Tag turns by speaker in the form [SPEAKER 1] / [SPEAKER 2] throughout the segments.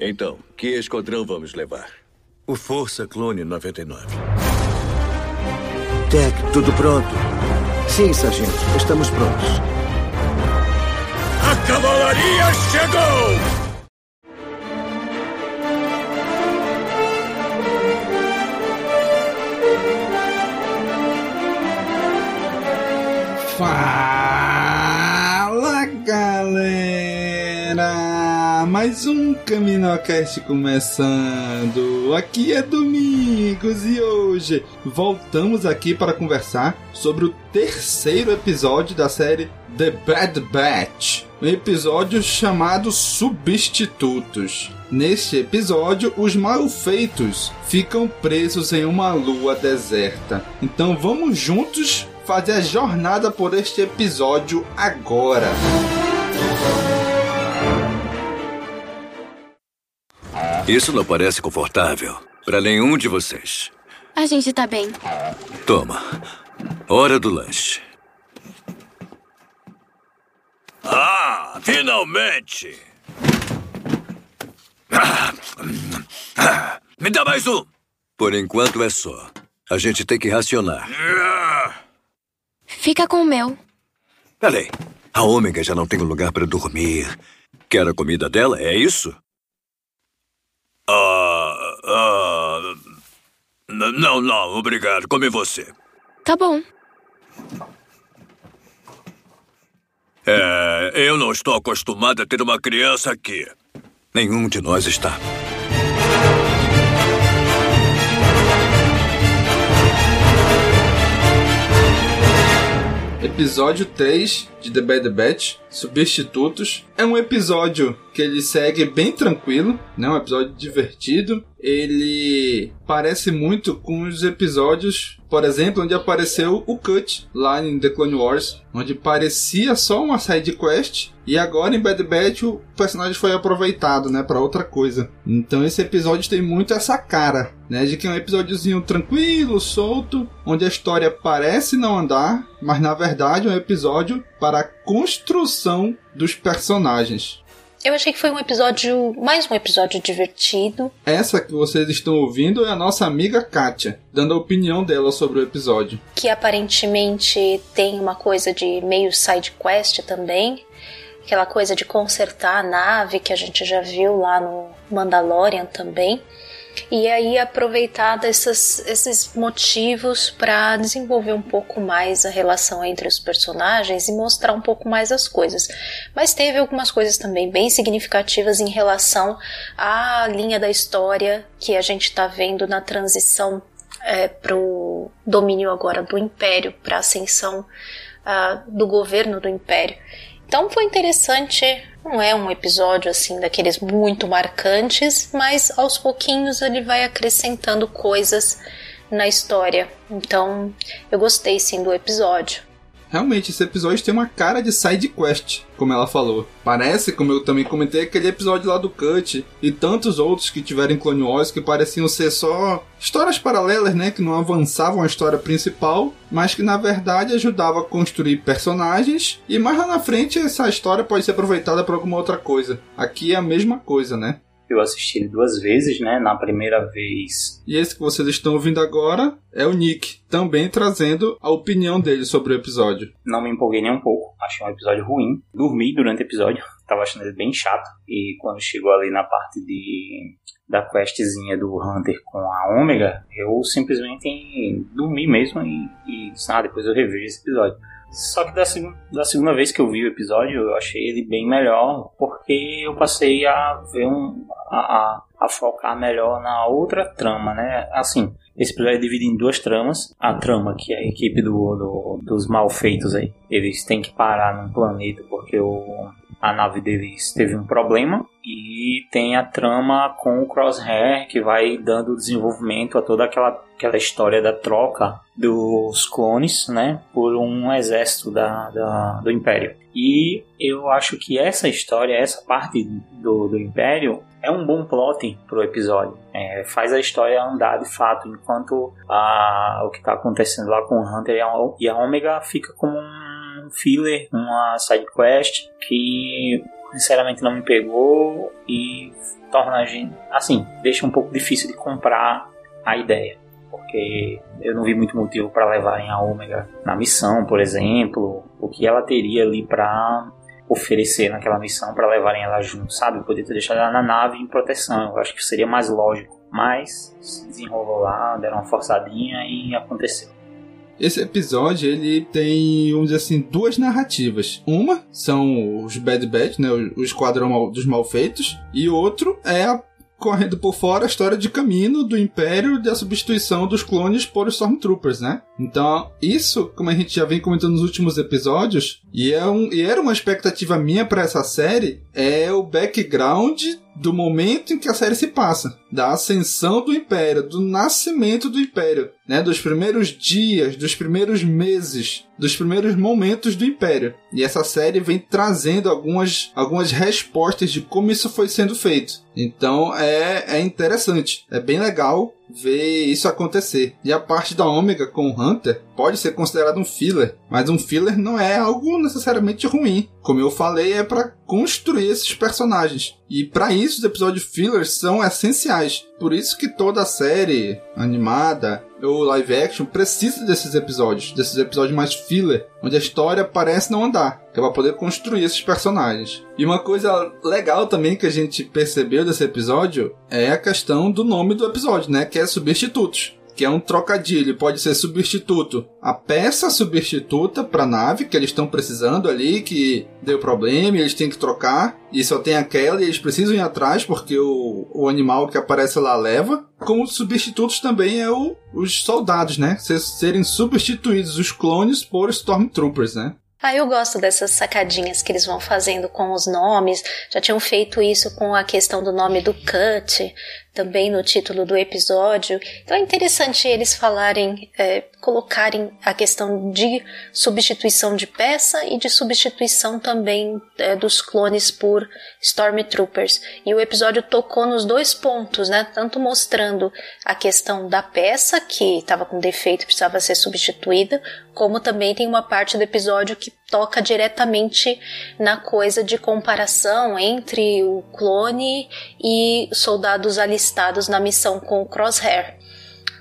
[SPEAKER 1] Então, que esquadrão vamos levar?
[SPEAKER 2] O Força Clone 99. Tech, tudo pronto? Sim, sargento. Estamos prontos.
[SPEAKER 1] A cavalaria chegou!
[SPEAKER 3] Fala Mais um CaminoCast começando. Aqui é Domingos e hoje voltamos aqui para conversar sobre o terceiro episódio da série The Bad Batch. Um episódio chamado Substitutos. Neste episódio, os malfeitos ficam presos em uma lua deserta. Então vamos juntos fazer a jornada por este episódio agora.
[SPEAKER 1] Isso não parece confortável para nenhum de vocês.
[SPEAKER 4] A gente tá bem.
[SPEAKER 1] Toma. Hora do lanche. Ah, finalmente! Me dá mais um! Por enquanto é só. A gente tem que racionar.
[SPEAKER 4] Fica com o meu.
[SPEAKER 1] Peraí. A Ômega já não tem um lugar para dormir. Quer a comida dela? É isso? Ah. não, não, obrigado. Come você.
[SPEAKER 4] Tá bom.
[SPEAKER 1] É, eu não estou acostumado a ter uma criança aqui. Nenhum de nós está.
[SPEAKER 3] Episódio 3 de The Bad Batch, Substitutos. É um episódio que ele segue bem tranquilo, né? Um episódio divertido. Ele parece muito com os episódios, por exemplo, onde apareceu o Cut lá em The Clone Wars, onde parecia só uma side quest e agora em Bad Batch o personagem foi aproveitado, né, para outra coisa. Então esse episódio tem muito essa cara, né, de que é um episódiozinho tranquilo, solto, onde a história parece não andar, mas na verdade é um episódio para a construção dos personagens.
[SPEAKER 5] Eu achei que foi um episódio, mais um episódio divertido.
[SPEAKER 3] Essa que vocês estão ouvindo é a nossa amiga Kátia, dando a opinião dela sobre o episódio.
[SPEAKER 5] que aparentemente tem uma coisa de meio side quest também. Aquela coisa de consertar a nave que a gente já viu lá no Mandalorian também. E aí aproveitar esses motivos para desenvolver um pouco mais a relação entre os personagens e mostrar um pouco mais as coisas. Mas teve algumas coisas também bem significativas em relação à linha da história que a gente está vendo na transição é, para o domínio agora do Império, para a ascensão ah, do governo do Império. Então foi interessante, não é um episódio assim daqueles muito marcantes, mas aos pouquinhos ele vai acrescentando coisas na história. Então eu gostei sim do episódio.
[SPEAKER 3] Realmente, esse episódio tem uma cara de side quest, como ela falou. Parece, como eu também comentei, aquele episódio lá do Cut e tantos outros que tiveram em Clone Wars que pareciam ser só histórias paralelas, né? Que não avançavam a história principal, mas que na verdade ajudavam a construir personagens e mais lá na frente essa história pode ser aproveitada para alguma outra coisa. Aqui é a mesma coisa, né?
[SPEAKER 6] Eu assisti ele duas vezes, né? Na primeira vez.
[SPEAKER 3] E esse que vocês estão ouvindo agora é o Nick, também trazendo a opinião dele sobre o episódio.
[SPEAKER 6] Não me empolguei nem um pouco. Achei um episódio ruim. Dormi durante o episódio. Tava achando ele bem chato. E quando chegou ali na parte de da questzinha do Hunter com a Ômega, eu simplesmente dormi mesmo e, e disse, ah, depois eu revejo esse episódio. Só que da, da segunda vez que eu vi o episódio, eu achei ele bem melhor, porque eu passei a ver um. a, a, a focar melhor na outra trama, né? Assim, esse episódio é dividido em duas tramas. A trama, que é a equipe do, do- dos malfeitos aí, eles têm que parar num planeta porque o, a nave deles teve um problema. E tem a trama com o Crosshair, que vai dando desenvolvimento a toda aquela, aquela história da troca dos clones, né, por um exército da, da- do Império. E eu acho que essa história, essa parte do, do Império, é um bom plot pro episódio. É, faz a história andar de fato, enquanto a, o que está acontecendo lá com o Hunter e a, e a Omega fica como um filler, uma side quest que sinceramente não me pegou e torna a gente, assim, deixa um pouco difícil de comprar a ideia. Porque eu não vi muito motivo para levarem a Ômega na missão, por exemplo. O que ela teria ali para oferecer naquela missão para levarem ela junto, sabe? Poder ter deixado ela na nave em proteção. Eu acho que seria mais lógico. Mas se desenrolou lá, deram uma forçadinha e aconteceu.
[SPEAKER 3] Esse episódio ele tem, vamos dizer assim, duas narrativas. Uma são os Bad Batch, né, o esquadrão dos malfeitos, e outro é a correndo por fora a história de caminho do Império da substituição dos clones por Stormtroopers, né? Então, isso, como a gente já vem comentando nos últimos episódios, e, é um, e era uma expectativa minha para essa série, é o background do momento em que a série se passa, da ascensão do Império, do nascimento do Império, né, dos primeiros dias, dos primeiros meses, dos primeiros momentos do Império. E essa série vem trazendo algumas, algumas respostas de como isso foi sendo feito. Então é, é interessante, é bem legal ver isso acontecer. E a parte da Ômega com o Hunter pode ser considerado um filler, mas um filler não é algo necessariamente ruim. Como eu falei, é para construir esses personagens. E para isso os episódios fillers são essenciais. Por isso que toda a série animada ou live action precisa desses episódios, desses episódios mais filler, onde a história parece não andar, que é para poder construir esses personagens. E uma coisa legal também que a gente percebeu desse episódio é a questão do nome do episódio, né, que é substitutos que é um trocadilho, pode ser substituto. A peça substituta para nave que eles estão precisando ali, que deu problema, e eles têm que trocar, e só tem aquela, e eles precisam ir atrás porque o, o animal que aparece lá leva. Como substitutos também é o, os soldados, né? Serem substituídos os clones por Stormtroopers, né?
[SPEAKER 5] Ah, eu gosto dessas sacadinhas que eles vão fazendo com os nomes. Já tinham feito isso com a questão do nome do Cut, também no título do episódio. Então é interessante eles falarem, é, colocarem a questão de substituição de peça e de substituição também é, dos clones por Stormtroopers. E o episódio tocou nos dois pontos, né? Tanto mostrando a questão da peça que estava com defeito, precisava ser substituída, como também tem uma parte do episódio que toca diretamente na coisa de comparação entre o clone e soldados alistados na missão com o Crosshair.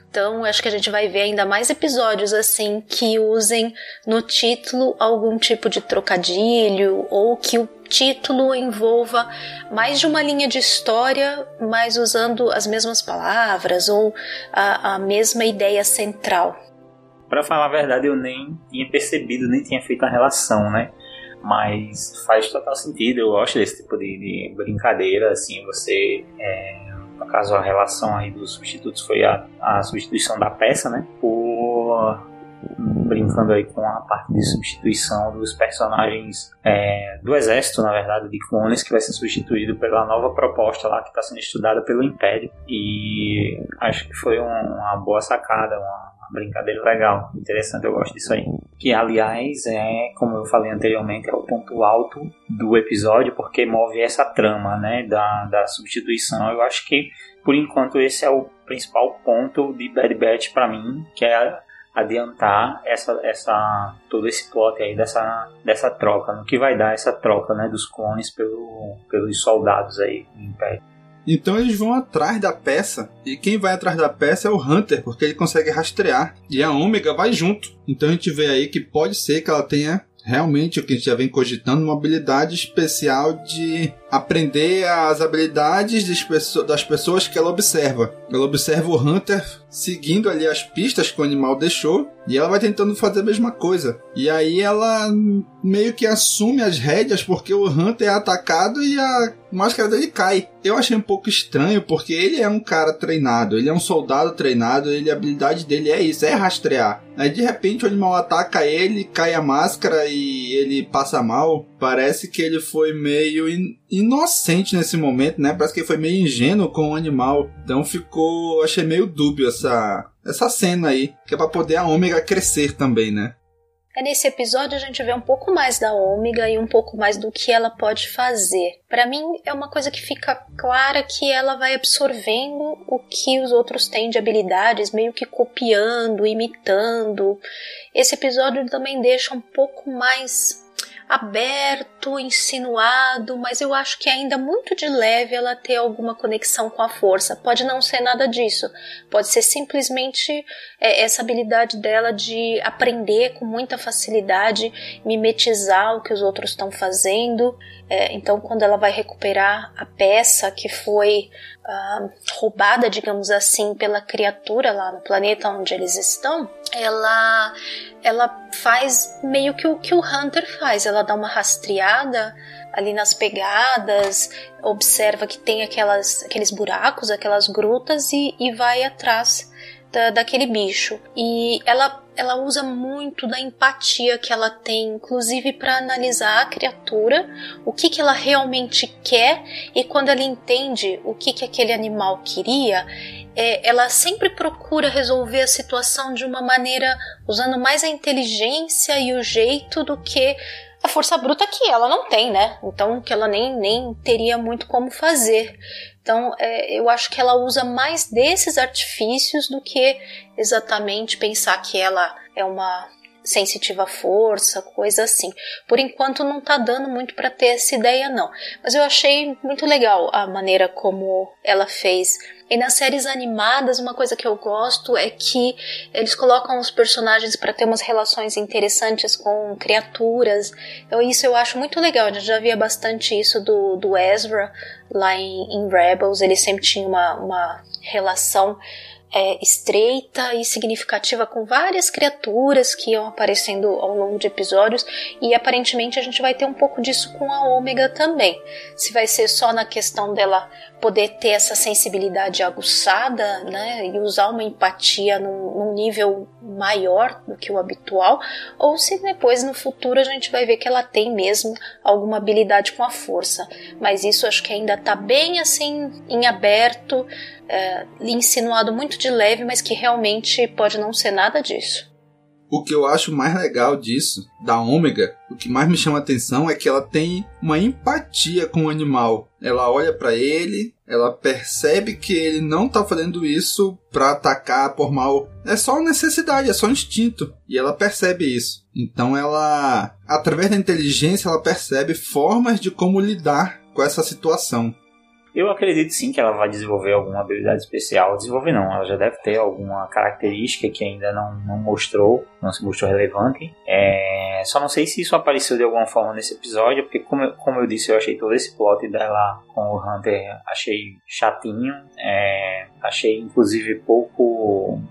[SPEAKER 5] Então, acho que a gente vai ver ainda mais episódios assim que usem no título algum tipo de trocadilho ou que o título envolva mais de uma linha de história, mas usando as mesmas palavras ou a, a mesma ideia central.
[SPEAKER 6] Para falar a verdade, eu nem tinha percebido, nem tinha feito a relação, né? Mas faz total sentido, eu gosto desse tipo de, de brincadeira, assim, você. É, no caso, a relação aí dos substitutos foi a, a substituição da peça, né? Por brincando aí com a parte de substituição dos personagens é, do exército, na verdade, de clones, que vai ser substituído pela nova proposta lá que está sendo estudada pelo Império. E acho que foi um, uma boa sacada, uma, brincadeira legal, interessante, eu gosto disso aí. Que, aliás, é, como eu falei anteriormente, é o ponto alto do episódio, porque move essa trama, né, da, da substituição. Eu acho que, por enquanto, esse é o principal ponto de Bad Batch para mim, que é adiantar essa, essa todo esse plot aí dessa, dessa troca, no que vai dar essa troca, né, dos clones pelo, pelos soldados aí do Império.
[SPEAKER 3] Então eles vão atrás da peça. E quem vai atrás da peça é o Hunter, porque ele consegue rastrear. E a Ômega vai junto. Então a gente vê aí que pode ser que ela tenha realmente o que a gente já vem cogitando, uma habilidade especial de aprender as habilidades das pessoas que ela observa. Ela observa o Hunter seguindo ali as pistas que o animal deixou e ela vai tentando fazer a mesma coisa. E aí ela meio que assume as rédeas porque o Hunter é atacado e a máscara dele cai. Eu achei um pouco estranho porque ele é um cara treinado, ele é um soldado treinado, ele, a habilidade dele é isso, é rastrear. Aí de repente o animal ataca ele, cai a máscara e ele passa mal. Parece que ele foi meio in inocente nesse momento, né? Parece que ele foi meio ingênuo com o animal. Então ficou, achei meio dúbio essa essa cena aí, que é para poder a Ômega crescer também, né?
[SPEAKER 5] É nesse episódio a gente vê um pouco mais da Ômega e um pouco mais do que ela pode fazer. Para mim é uma coisa que fica clara que ela vai absorvendo o que os outros têm de habilidades, meio que copiando, imitando. Esse episódio também deixa um pouco mais aberto, insinuado, mas eu acho que ainda muito de leve ela ter alguma conexão com a força. Pode não ser nada disso, pode ser simplesmente é, essa habilidade dela de aprender com muita facilidade, mimetizar o que os outros estão fazendo. É, então, quando ela vai recuperar a peça que foi uh, roubada, digamos assim, pela criatura lá no planeta onde eles estão, ela ela faz meio que o que o Hunter faz. Ela dá uma rastreada ali nas pegadas, observa que tem aquelas, aqueles buracos, aquelas grutas e, e vai atrás da, daquele bicho. E ela, ela usa muito da empatia que ela tem, inclusive para analisar a criatura, o que, que ela realmente quer, e quando ela entende o que, que aquele animal queria, é, ela sempre procura resolver a situação de uma maneira usando mais a inteligência e o jeito do que a força bruta que ela não tem, né? Então que ela nem, nem teria muito como fazer. Então, é, eu acho que ela usa mais desses artifícios do que exatamente pensar que ela é uma sensitiva à força, coisa assim. Por enquanto não tá dando muito para ter essa ideia não, mas eu achei muito legal a maneira como ela fez e nas séries animadas, uma coisa que eu gosto é que eles colocam os personagens para ter umas relações interessantes com criaturas. Então, isso eu acho muito legal. Gente já via bastante isso do, do Ezra lá em, em Rebels. Ele sempre tinha uma, uma relação é, estreita e significativa com várias criaturas que iam aparecendo ao longo de episódios e aparentemente a gente vai ter um pouco disso com a Ômega também. Se vai ser só na questão dela poder ter essa sensibilidade aguçada, né, e usar uma empatia num, num, nível maior do que o habitual, ou se depois no futuro a gente vai ver que ela tem mesmo alguma habilidade com a força. Mas isso acho que ainda está bem assim em aberto, é, insinuado muito de leve, mas que realmente pode não ser nada disso.
[SPEAKER 3] O que eu acho mais legal disso, da Ômega, o que mais me chama a atenção é que ela tem uma empatia com o animal. Ela olha para ele, ela percebe que ele não tá fazendo isso para atacar por mal. É só necessidade, é só instinto. E ela percebe isso. Então ela, através da inteligência, ela percebe formas de como lidar com essa situação.
[SPEAKER 6] Eu acredito sim que ela vai desenvolver alguma habilidade especial. Desenvolver não, ela já deve ter alguma característica que ainda não, não mostrou, não se mostrou relevante. É, só não sei se isso apareceu de alguma forma nesse episódio, porque como eu, como eu disse, eu achei todo esse plot dela com o Hunter, achei chatinho. É, achei inclusive pouco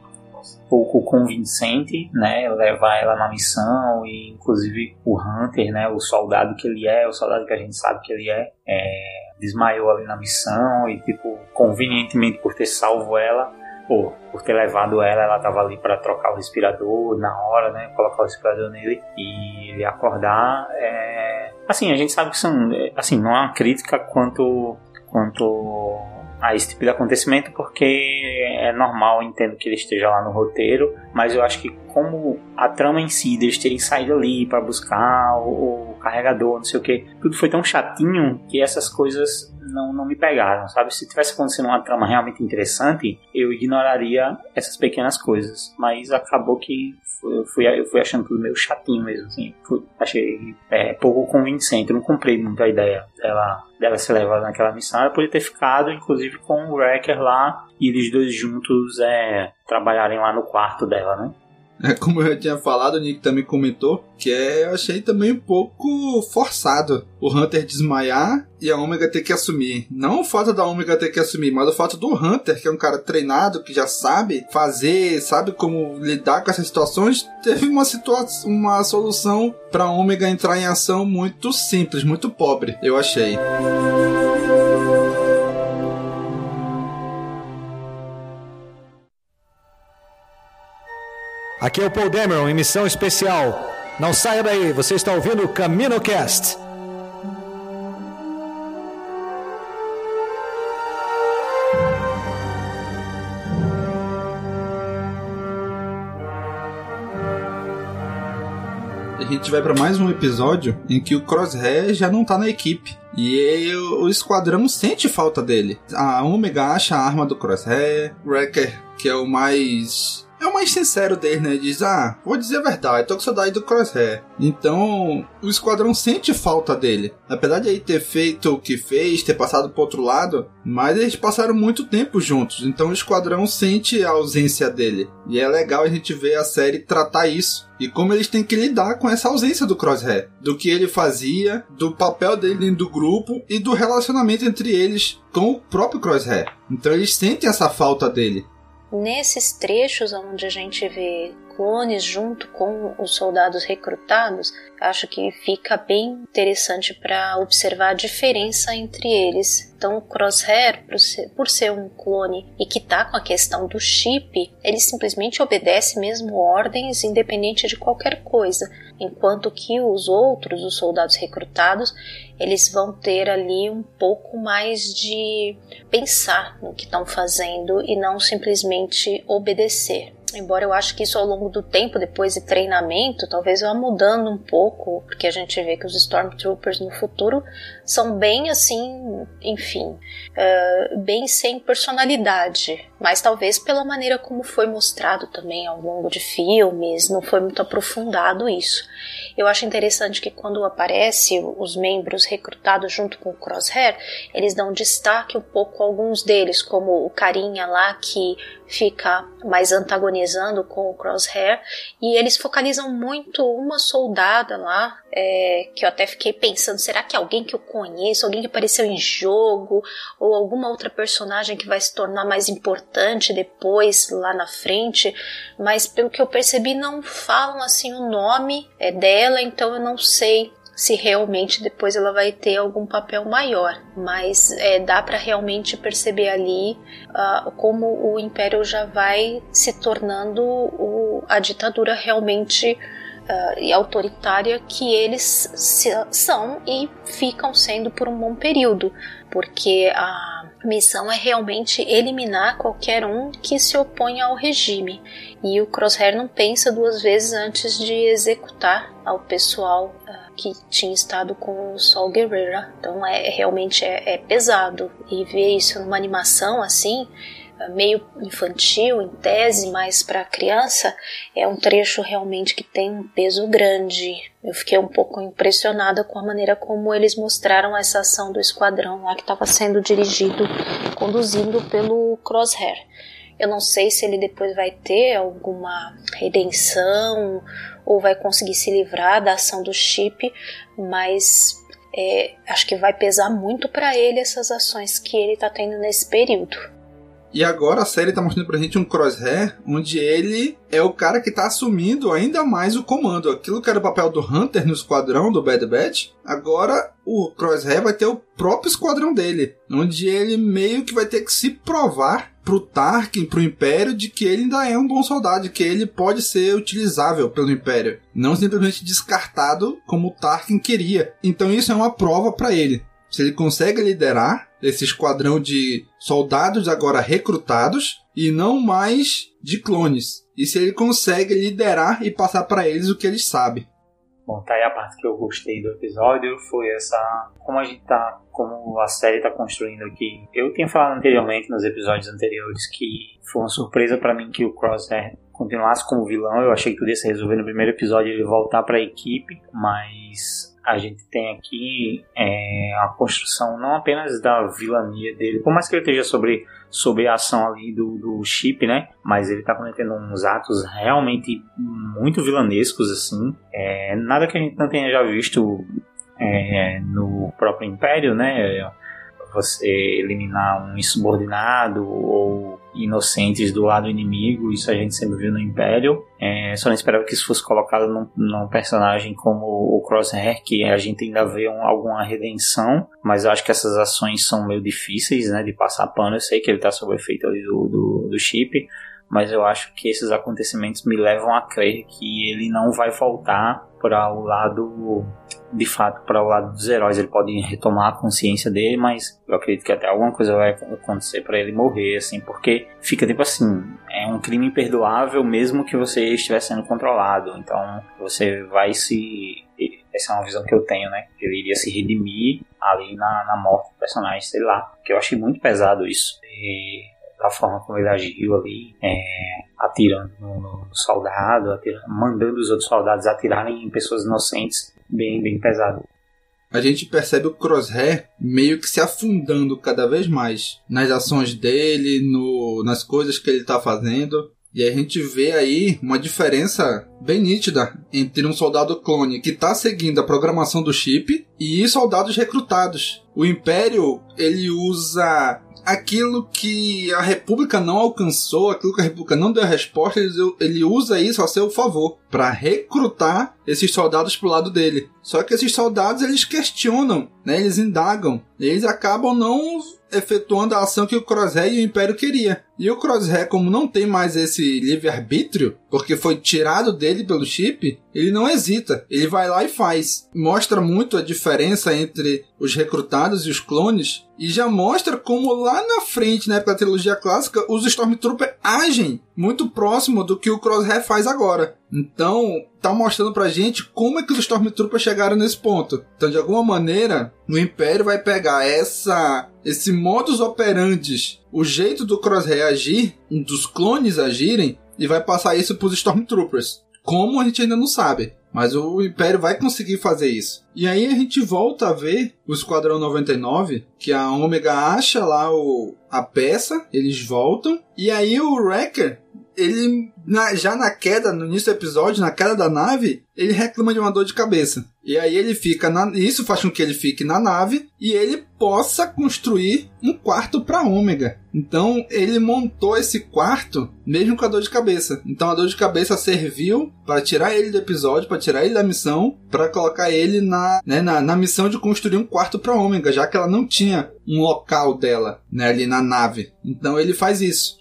[SPEAKER 6] pouco convincente, né, levar ela na missão e inclusive o Hunter, né, o soldado que ele é, o soldado que a gente sabe que ele é, é desmaiou ali na missão e, tipo, convenientemente por ter salvo ela, ou por ter levado ela, ela tava ali para trocar o respirador na hora, né? Colocar o respirador nele e ele acordar. É... Assim, a gente sabe que são. É, assim, não é uma crítica quanto. quanto a esse tipo de acontecimento porque é normal, entendo que ele esteja lá no roteiro, mas eu acho que como a trama em si, deles terem saído ali para buscar o, carregador, não sei o que, tudo foi tão chatinho que essas coisas não, não me pegaram, sabe? Se tivesse acontecendo uma trama realmente interessante, eu ignoraria essas pequenas coisas, mas acabou que eu fui, eu fui achando tudo meio chatinho mesmo, assim. Fui, achei é, pouco convincente, não comprei muito a ideia dela, dela ser levada naquela missão. Ela poderia ter ficado, inclusive, com o Wrecker lá e eles dois juntos é, trabalharem lá no quarto dela, né?
[SPEAKER 3] É, como eu já tinha falado, o Nick também comentou, que é, eu achei também um pouco forçado o Hunter desmaiar e a Omega ter que assumir. Não o fato da Omega ter que assumir, mas o fato do Hunter, que é um cara treinado, que já sabe fazer, sabe como lidar com essas situações, teve uma, situação, uma solução para a Omega entrar em ação muito simples, muito pobre, eu achei.
[SPEAKER 7] Aqui é o Paul Dameron em missão especial. Não saia daí, você está ouvindo o CaminoCast.
[SPEAKER 3] A gente vai para mais um episódio em que o Crosshair já não tá na equipe. E o esquadrão sente falta dele. A Omega acha a arma do Crosshair. Wrecker, que é o mais é o mais sincero dele, né? Diz, ah, vou dizer a verdade, tô com saudade do Crosshair. Então, o esquadrão sente falta dele. Apesar de ele ter feito o que fez, ter passado pro outro lado, mas eles passaram muito tempo juntos. Então o esquadrão sente a ausência dele. E é legal a gente ver a série tratar isso. E como eles têm que lidar com essa ausência do Crosshair. Do que ele fazia, do papel dele dentro do grupo e do relacionamento entre eles com o próprio Crosshair. Então eles sentem essa falta dele.
[SPEAKER 5] Nesses trechos onde a gente vê clones junto com os soldados recrutados, acho que fica bem interessante para observar a diferença entre eles. Então, o Crosshair, por ser, um clone e que tá com a questão do chip, ele simplesmente obedece mesmo ordens independente de qualquer coisa, enquanto que os outros, os soldados recrutados, eles vão ter ali um pouco mais de pensar no que estão fazendo e não simplesmente obedecer. Embora eu acho que isso ao longo do tempo, depois de treinamento, talvez vá mudando um pouco, porque a gente vê que os Stormtroopers no futuro são bem assim, enfim, uh, bem sem personalidade. Mas talvez pela maneira como foi mostrado também ao longo de filmes, não foi muito aprofundado isso. Eu acho interessante que quando aparece os membros recrutados junto com o Crosshair, eles dão destaque um pouco a alguns deles, como o carinha lá que fica mais antagonizando com o Crosshair, e eles focalizam muito uma soldada lá, é, que eu até fiquei pensando, será que alguém que eu conheço, alguém que apareceu em jogo, ou alguma outra personagem que vai se tornar mais importante depois, lá na frente, mas pelo que eu percebi não falam assim o nome é, dela, então eu não sei se realmente depois ela vai ter algum papel maior, mas é, dá para realmente perceber ali uh, como o Império já vai se tornando o, a ditadura realmente uh, e autoritária que eles se, são e ficam sendo por um bom período, porque a missão é realmente eliminar qualquer um que se oponha ao regime. E o Crosshair não pensa duas vezes antes de executar ao pessoal uh, que tinha estado com o Sol Guerrera. Então é, realmente é, é pesado. E ver isso numa animação assim meio infantil, em tese, mas para criança, é um trecho realmente que tem um peso grande. Eu fiquei um pouco impressionada com a maneira como eles mostraram essa ação do esquadrão lá que estava sendo dirigido, conduzido pelo Crosshair. Eu não sei se ele depois vai ter alguma redenção ou vai conseguir se livrar da ação do chip, mas é, acho que vai pesar muito para ele essas ações que ele está tendo nesse período.
[SPEAKER 3] E agora a série tá mostrando pra gente um crosshair onde ele é o cara que tá assumindo ainda mais o comando. Aquilo que era o papel do Hunter no esquadrão do Bad Batch, agora o crosshair vai ter o próprio esquadrão dele, onde ele meio que vai ter que se provar pro Tarkin, pro Império, de que ele ainda é um bom soldado, que ele pode ser utilizável pelo Império, não simplesmente descartado como o Tarkin queria. Então isso é uma prova para ele. Se ele consegue liderar esse esquadrão de soldados agora recrutados e não mais de clones. E se ele consegue liderar e passar para eles o que eles sabem.
[SPEAKER 6] Bom, tá aí a parte que eu gostei do episódio, foi essa como a gente tá, como a série tá construindo aqui. Eu tinha falado anteriormente nos episódios anteriores que foi uma surpresa para mim que o Crosshair continuasse como vilão. Eu achei que tudo ia se resolver no primeiro episódio ele voltar para a equipe, mas a gente tem aqui é, a construção não apenas da vilania dele, por mais que ele esteja sobre, sobre a ação ali do, do chip, né? Mas ele está cometendo uns atos realmente muito vilanescos, assim. É, nada que a gente não tenha já visto é, no próprio Império, né? Você eliminar um insubordinado ou inocentes do lado inimigo, isso a gente sempre viu no Império. É, só não esperava que isso fosse colocado num, num, personagem como o Crosshair, que a gente ainda vê um, alguma redenção, mas eu acho que essas ações são meio difíceis né, de passar pano. Eu sei que ele está sob efeito ali do, do, do chip, mas eu acho que esses acontecimentos me levam a crer que ele não vai voltar para o lado de fato para o lado dos heróis. Ele pode retomar a consciência dele mas eu acredito que até alguma coisa vai acontecer para ele morrer assim porque fica tipo assim é um crime imperdoável mesmo que você estiver sendo controlado. Então você vai se essa é uma visão que eu tenho né? Ele iria se redimir ali na, na morte do personagem sei lá que eu achei muito pesado isso. E da forma como ele agiu ali, é, atirando no, no soldado, atirando, mandando os outros soldados atirarem em pessoas inocentes, bem, bem pesado
[SPEAKER 3] a gente percebe o Crosshair meio que se afundando cada vez mais nas ações dele, no, nas coisas que ele está fazendo. E a gente vê aí uma diferença bem nítida entre um soldado clone que está seguindo a programação do chip e soldados recrutados. O Império ele usa aquilo que a República não alcançou, aquilo que a República não deu resposta, ele, ele usa isso a seu favor para recrutar esses soldados pro lado dele. Só que esses soldados eles questionam, né? Eles indagam, eles acabam não efetuando a ação que o Crosshair e o Império queria. E o Crosshair, como não tem mais esse livre-arbítrio, porque foi tirado dele pelo chip, ele não hesita. Ele vai lá e faz. Mostra muito a diferença entre os recrutados e os clones. E já mostra como lá na frente, na época da trilogia clássica, os Stormtroopers agem muito próximo do que o Crosshair faz agora. Então, tá mostrando pra gente como é que os Stormtroopers chegaram nesse ponto. Então, de alguma maneira, o Império vai pegar essa esse modus operandi, o jeito do Crosshair agir, dos clones agirem, e vai passar isso pros Stormtroopers. Como a gente ainda não sabe. Mas o Império vai conseguir fazer isso. E aí a gente volta a ver o Esquadrão 99, que a Ômega acha lá o, a peça, eles voltam, e aí o Wrecker ele na, já na queda, no início do episódio, na queda da nave, ele reclama de uma dor de cabeça. E aí ele fica na, isso faz com que ele fique na nave e ele possa construir um quarto para Ômega. Então ele montou esse quarto mesmo com a dor de cabeça. Então a dor de cabeça serviu para tirar ele do episódio, para tirar ele da missão, para colocar ele na, né, na, na missão de construir um quarto para Ômega, já que ela não tinha um local dela né, ali na nave. Então ele faz isso.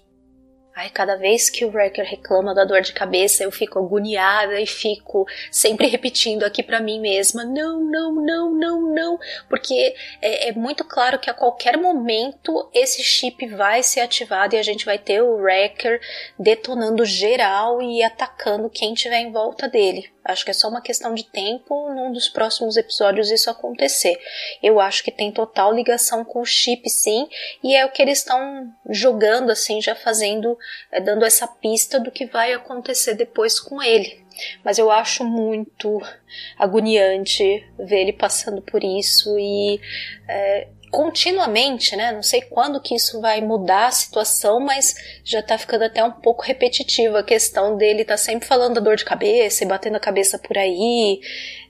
[SPEAKER 5] Ai, cada vez que o Wrecker reclama da dor de cabeça, eu fico agoniada e fico sempre repetindo aqui para mim mesma: não, não, não, não, não. Porque é, é, muito claro que a qualquer momento esse chip vai ser ativado e a gente vai ter o Wrecker detonando geral e atacando quem tiver em volta dele. Acho que é só uma questão de tempo num dos próximos episódios isso acontecer. Eu acho que tem total ligação com o chip, sim, e é o que eles estão jogando, assim, já fazendo, é, dando essa pista do que vai acontecer depois com ele. Mas eu acho muito agoniante ver ele passando por isso e é, continuamente, né? Não sei quando que isso vai mudar a situação, mas já tá ficando até um pouco repetitiva a questão dele tá sempre falando da dor de cabeça e batendo a cabeça por aí.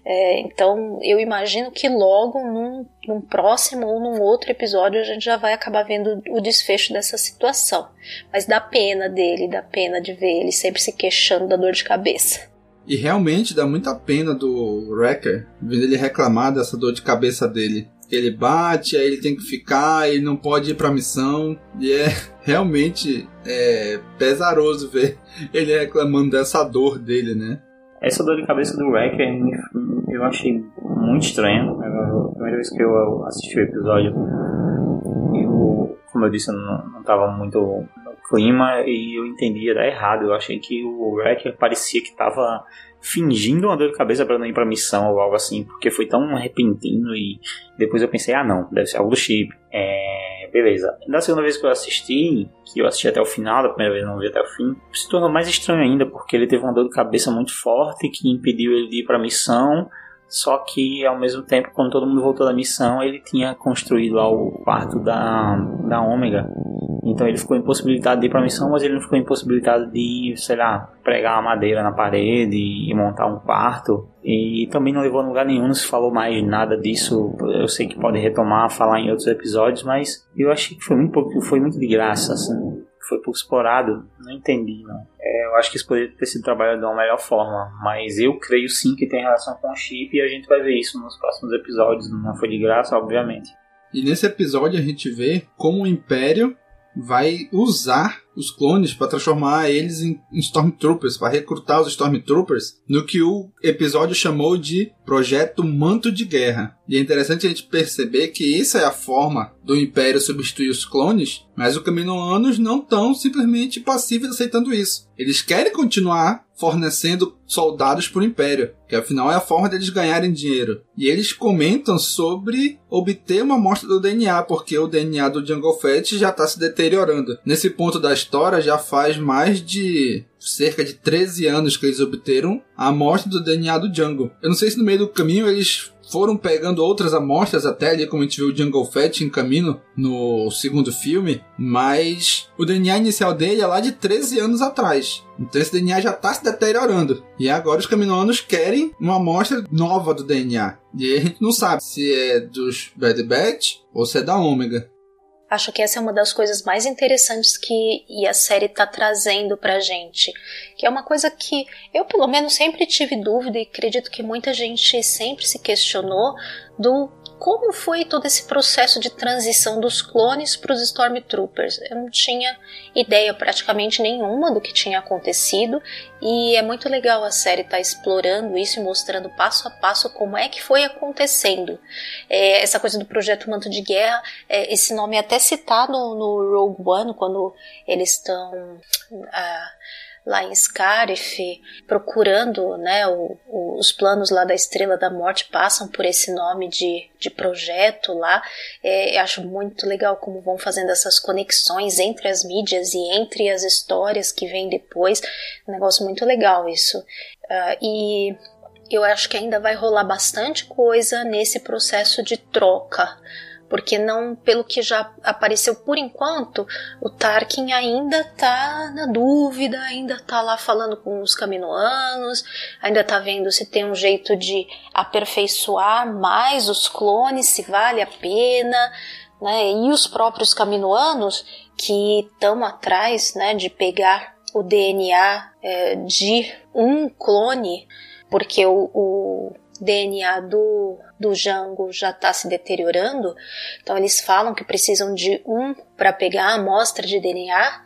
[SPEAKER 5] É, então eu imagino que logo num, num, próximo ou num outro episódio a gente já vai acabar vendo o desfecho dessa situação. Mas dá pena dele, dá pena de ver ele sempre se queixando da dor de cabeça.
[SPEAKER 3] E realmente dá muita pena do Wrecker vendo ele reclamar dessa dor de cabeça dele ele bate, aí ele tem que ficar, ele não pode ir pra missão. E é realmente é, pesaroso ver ele reclamando dessa dor dele, né?
[SPEAKER 6] Essa dor de cabeça do Wrecker eu achei muito estranha. A primeira vez que eu assisti o episódio, eu, como eu disse, eu não, estava muito no clima e eu entendia dar errado. Eu achei que o Wrecker parecia que estava fingindo uma dor de cabeça para não ir pra missão ou algo assim, porque foi tão repentino e depois eu pensei, ah não, deve ser algo do chip. É, beleza. Da segunda vez que eu assisti, que eu assisti até o final, da primeira vez não vi até o fim, se tornou mais estranho ainda, porque ele teve uma dor de cabeça muito forte que impediu ele de ir pra missão. Só que ao mesmo tempo, quando todo mundo voltou da missão, ele tinha construído lá o quarto da, da Ômega. Então ele ficou impossibilitado de ir para a missão, mas ele não ficou impossibilitado de, sei lá, pregar uma madeira na parede e montar um quarto. E também não levou a lugar nenhum, não se falou mais nada disso. Eu sei que pode retomar, falar em outros episódios, mas eu achei que foi muito pouco, foi muito de graça, assim. Foi pouco explorado, não entendi, não. É, eu acho que isso poderia ter sido trabalhado de uma melhor forma, mas eu creio sim que tem relação com o chip e a gente vai ver isso nos próximos episódios. Não foi de graça, obviamente.
[SPEAKER 3] E nesse episódio a gente vê como o Império vai usar os clones para transformar eles em, em Stormtroopers, para recrutar os Stormtroopers no que o episódio chamou de Projeto Manto de Guerra. E é interessante a gente perceber que isso é a forma do Império substituir os clones, mas os Caminoanos não estão simplesmente passivos aceitando isso. Eles querem continuar fornecendo soldados para o Império, que afinal é a forma deles ganharem dinheiro. E eles comentam sobre obter uma amostra do DNA, porque o DNA do Jungle Fett já está se deteriorando. Nesse ponto da história já faz mais de cerca de 13 anos que eles obteram a amostra do DNA do Django. Eu não sei se no meio do caminho eles foram pegando outras amostras até ali, como a gente viu o Jungle Fett em caminho no segundo filme, mas o DNA inicial dele é lá de 13 anos atrás. Então esse DNA já está se deteriorando. E agora os caminoanos querem uma amostra nova do DNA. E a gente não sabe se é dos Bad Batch ou se é da Ômega.
[SPEAKER 5] Acho que essa é uma das coisas mais interessantes que a série está trazendo pra gente. Que é uma coisa que eu, pelo menos, sempre tive dúvida e acredito que muita gente sempre se questionou do como foi todo esse processo de transição dos clones para os Stormtroopers. Eu não tinha ideia praticamente nenhuma do que tinha acontecido e é muito legal a série estar tá explorando isso e mostrando passo a passo como é que foi acontecendo. É, essa coisa do projeto Manto de Guerra, é, esse nome é até citado no Rogue One, quando eles estão. Ah, lá em Scarif, procurando, né, o, o, os planos lá da Estrela da Morte passam por esse nome de, de projeto lá. É, eu acho muito legal como vão fazendo essas conexões entre as mídias e entre as histórias que vêm depois. Um negócio muito legal isso. Uh, e eu acho que ainda vai rolar bastante coisa nesse processo de troca porque não, pelo que já apareceu por enquanto, o Tarkin ainda tá na dúvida, ainda tá lá falando com os caminoanos, ainda tá vendo se tem um jeito de aperfeiçoar mais os clones, se vale a pena, né? E os próprios caminoanos que estão atrás, né, de pegar o DNA é, de um clone, porque o, o DNA do, do Jango já está se deteriorando, então eles falam que precisam de um para pegar a amostra de DNA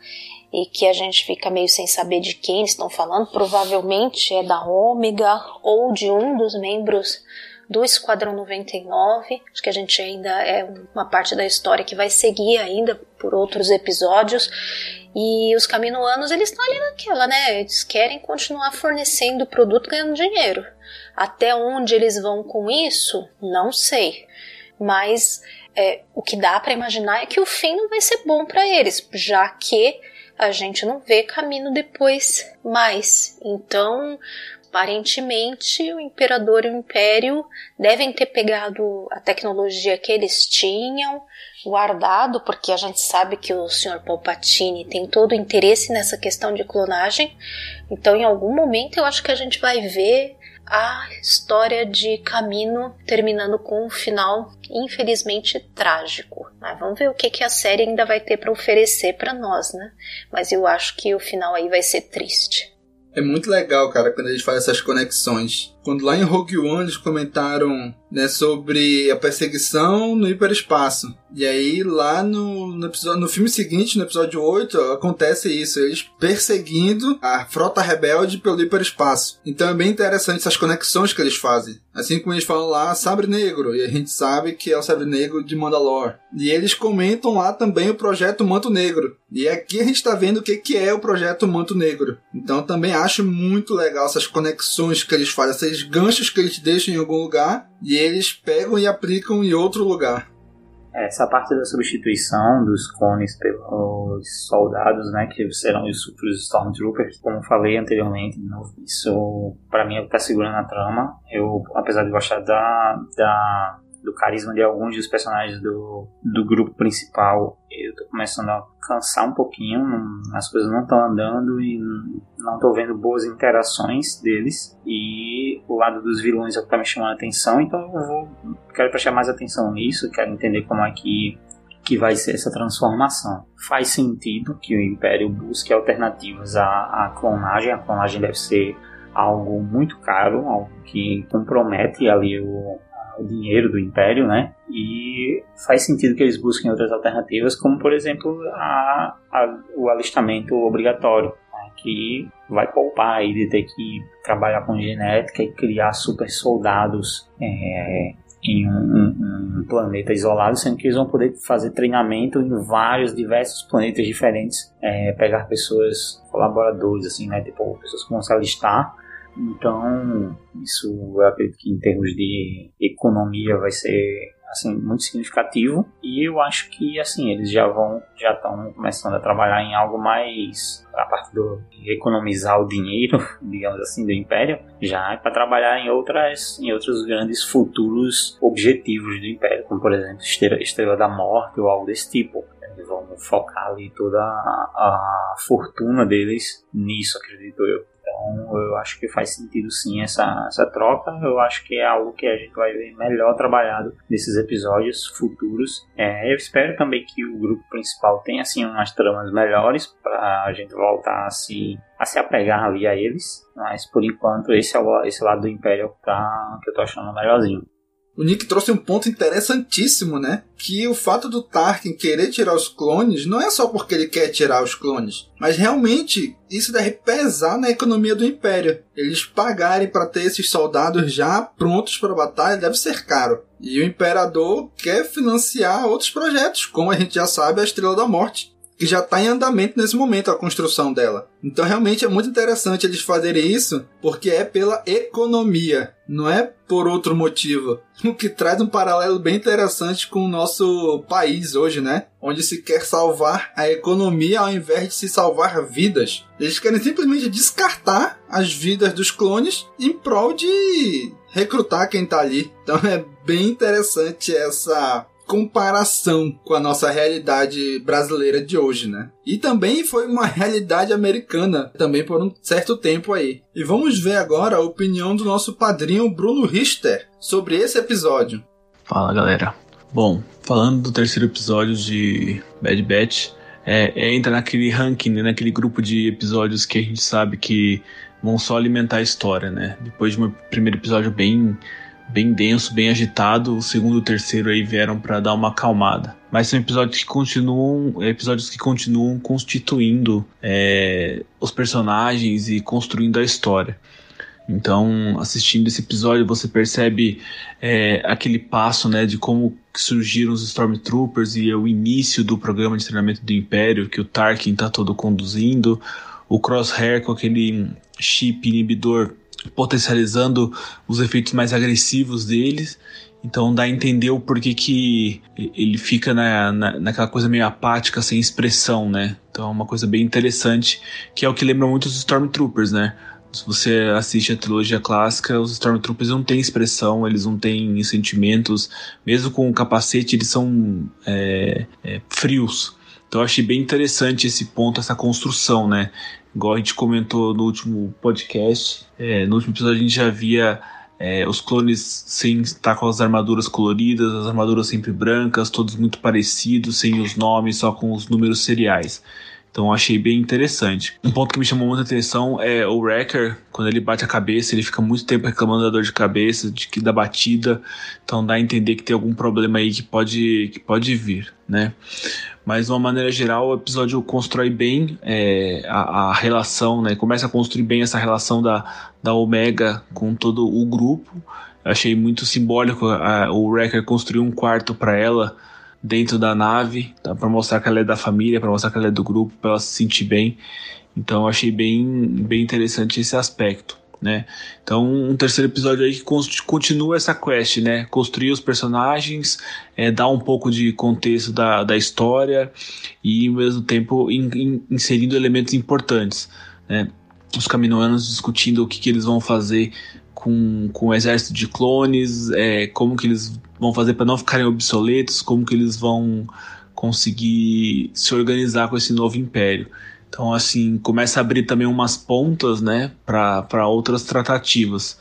[SPEAKER 5] e que a gente fica meio sem saber de quem eles estão falando. Provavelmente é da Ômega ou de um dos membros do Esquadrão 99. Acho que a gente ainda é uma parte da história que vai seguir ainda por outros episódios. E os caminoanos, eles estão ali naquela, né? Eles querem continuar fornecendo produto ganhando dinheiro. Até onde eles vão com isso, não sei. Mas é, o que dá para imaginar é que o fim não vai ser bom para eles, já que a gente não vê caminho depois mais. Então, aparentemente, o imperador e o império devem ter pegado a tecnologia que eles tinham, guardado, porque a gente sabe que o Sr. Palpatine tem todo o interesse nessa questão de clonagem. Então, em algum momento, eu acho que a gente vai ver a história de Camino terminando com um final infelizmente trágico. Mas vamos ver o que, que a série ainda vai ter para oferecer para nós, né? Mas eu acho que o final aí vai ser triste.
[SPEAKER 3] É muito legal, cara, quando a gente faz essas conexões. Quando lá em Rogue One eles comentaram né, sobre a perseguição no hiperespaço. E aí, lá no, no, episódio, no filme seguinte, no episódio 8, acontece isso. Eles perseguindo a frota rebelde pelo hiperespaço. Então é bem interessante essas conexões que eles fazem. Assim como eles falam lá, Sabre Negro. E a gente sabe que é o Sabre Negro de Mandalore. E eles comentam lá também o projeto Manto Negro. E aqui a gente está vendo o que, que é o projeto Manto Negro. Então também acho muito legal essas conexões que eles fazem, esses ganchos que eles deixam em algum lugar e eles pegam e aplicam em outro lugar.
[SPEAKER 6] Essa parte da substituição dos clones pelos soldados, né, que serão os, os Stormtroopers, como falei anteriormente, isso para mim é o que tá segurando a trama. Eu, apesar de gostar da, da do carisma de alguns dos personagens do, do grupo principal, eu tô começando a cansar um pouquinho, não, as coisas não estão andando e não tô vendo boas interações deles. E o lado dos vilões é o que tá me chamando a atenção, então eu vou, quero prestar mais atenção nisso, quero entender como é que que vai ser essa transformação. Faz sentido que o Império busque alternativas à, à clonagem. A clonagem deve ser algo muito caro, algo que compromete ali o, o dinheiro do império, né? E faz sentido que eles busquem outras alternativas, como por exemplo a, a, o alistamento obrigatório, né? que vai poupar aí de ter que trabalhar com genética e criar super soldados é, em um, um, um, planeta isolado, sendo que eles vão poder fazer treinamento em vários, diversos planetas diferentes, é, pegar pessoas, colaboradores, assim, né? Tipo, pessoas que vão se alistar. Então, isso eu acredito que em termos de economia vai ser assim muito significativo. E eu acho que assim eles já vão já estão começando a trabalhar em algo mais a parte do economizar o dinheiro digamos assim do império já é para trabalhar em outras em outros grandes futuros objetivos do império como por exemplo estrela, estrela da morte ou algo desse tipo. Eles vão focar ali toda a, a fortuna deles nisso acredito eu então eu acho que faz sentido sim essa, essa troca. Eu acho que é algo que a gente vai ver melhor trabalhado nesses episódios futuros. É, eu espero também que o grupo principal tenha assim umas tramas melhores para a gente voltar a se, a se apegar ali a eles. Mas por enquanto esse é o, esse lado do Império que, tá, que eu tô achando melhorzinho.
[SPEAKER 3] O Nick trouxe um ponto interessantíssimo, né? Que o fato do Tarkin querer tirar os clones não é só porque ele quer tirar os clones, mas realmente isso deve pesar na economia do Império. Eles pagarem para ter esses soldados já prontos para a batalha deve ser caro. E o Imperador quer financiar outros projetos, como a gente já sabe, a Estrela da Morte, que já está em andamento nesse momento a construção dela. Então realmente é muito interessante eles fazerem isso, porque é pela economia, não é por outro motivo. O que traz um paralelo bem interessante com o nosso país hoje, né? Onde se quer salvar a economia ao invés de se salvar vidas. Eles querem simplesmente descartar as vidas dos clones em prol de recrutar quem está ali. Então é bem interessante essa comparação com a nossa realidade brasileira de hoje, né? E também foi uma realidade americana, também por um certo tempo aí. E vamos ver agora a opinião do nosso padrinho Bruno Richter sobre esse episódio.
[SPEAKER 8] Fala galera. Bom, falando do terceiro episódio de Bad Batch, é, é, entra naquele ranking, né, naquele grupo de episódios que a gente sabe que vão só alimentar a história, né? Depois de um primeiro episódio bem bem denso, bem agitado. O segundo e o terceiro aí vieram para dar uma acalmada. Mas são episódios que continuam, episódios que continuam constituindo é, os personagens e construindo a história. Então, assistindo esse episódio, você percebe é, aquele passo né, de como surgiram os Stormtroopers e é o início do programa de treinamento do Império, que o Tarkin está todo conduzindo, o Crosshair com aquele chip inibidor potencializando os efeitos mais agressivos deles. Então dá a entender o porquê que ele fica na, na, naquela coisa meio apática, sem expressão, né? Então é uma coisa bem interessante, que é o que lembra muito os Stormtroopers, né? Se você assiste a trilogia clássica, os Stormtroopers não têm expressão, eles não têm sentimentos, mesmo com o capacete, eles são é, é, frios. Então eu achei bem interessante esse ponto, essa construção, né? Igual a gente comentou no último podcast, é, no último episódio a gente já via é, os clones sem estar com as armaduras coloridas, as armaduras sempre brancas, todos muito parecidos, sem os nomes, só com os números seriais. Então achei bem interessante. Um ponto que me chamou muita atenção é o Wrecker, quando ele bate a cabeça, ele fica muito tempo reclamando da dor de cabeça, de que da batida. Então dá a entender que tem algum problema aí que pode, que pode vir, né? Mas de uma maneira geral, o episódio constrói bem é, a, a, relação, né? Começa a construir bem essa relação da, da Omega com todo o grupo. Eu achei muito simbólico a, o Wrecker construir um quarto para ela dentro da nave, tá? para mostrar que ela é da família, para mostrar que ela é do grupo, para ela se sentir bem. Então eu achei bem, bem interessante esse aspecto. Né? Então, um terceiro episódio aí que continua essa quest, né? Construir os personagens, é, dar um pouco de contexto da, da história e, ao mesmo tempo, in, in, inserindo elementos importantes, né? Os caminoanos discutindo o que, que eles vão fazer com, com o exército de clones, é, como que eles vão fazer para não ficarem obsoletos, como que eles vão conseguir se organizar com esse novo império. Então, assim, começa a abrir também umas pontas, né, para outras tratativas.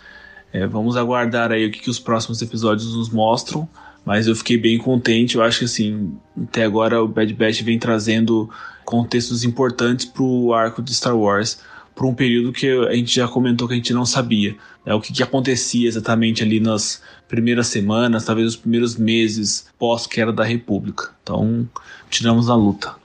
[SPEAKER 8] É, vamos aguardar aí o que, que os próximos episódios nos mostram, mas eu fiquei bem contente. Eu acho que, assim, até agora o Bad Batch vem trazendo contextos importantes para o arco de Star Wars por um período que a gente já comentou que a gente não sabia. Né, o que, que acontecia exatamente ali nas primeiras semanas, talvez os primeiros meses pós-queda da República. Então, tiramos a luta.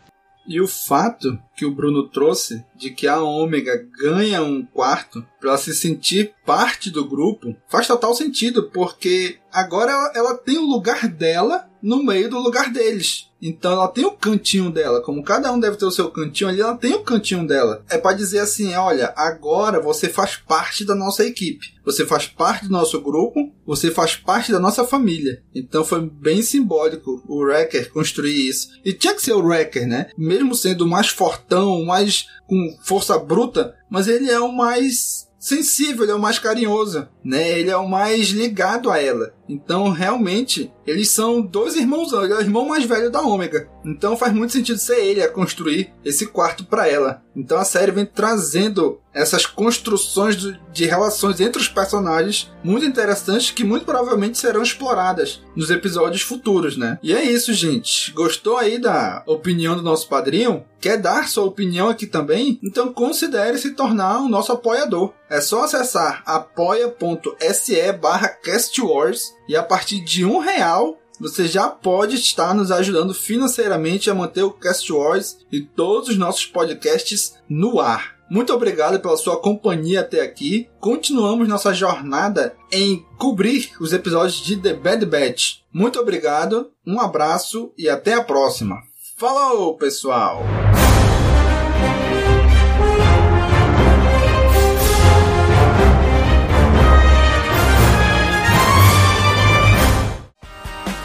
[SPEAKER 3] E o fato que o Bruno trouxe de que a Ômega ganha um quarto para se sentir parte do grupo faz total sentido, porque agora ela, ela tem o lugar dela no meio do lugar deles. Então ela tem o cantinho dela, como cada um deve ter o seu cantinho ali, ela tem o cantinho dela. É para dizer assim, olha, agora você faz parte da nossa equipe, você faz parte do nosso grupo, você faz parte da nossa família. Então foi bem simbólico o Wrecker construir isso. E tinha que ser o Wrecker, né? Mesmo sendo mais fortão, mais com força bruta, mas ele é o mais sensível, ele é o mais carinhoso, né? Ele é o mais ligado a ela. Então, realmente, eles são dois irmãos, é o irmão mais velho da Ômega. Então faz muito sentido ser ele a construir esse quarto para ela. Então a série vem trazendo essas construções de relações entre os personagens muito interessantes que muito provavelmente serão exploradas nos episódios futuros, né? E é isso, gente. Gostou aí da opinião do nosso padrinho? Quer dar sua opinião aqui também? Então considere se tornar o nosso apoiador. É só acessar apoia.se barra castwars e a partir de um real você já pode estar nos ajudando financeiramente a manter o Cast Wars e todos os nossos podcasts no ar. Muito obrigado pela sua companhia até aqui. Continuamos nossa jornada em cobrir os episódios de The Bad Batch. Muito obrigado, um abraço e até a próxima. Falou, pessoal!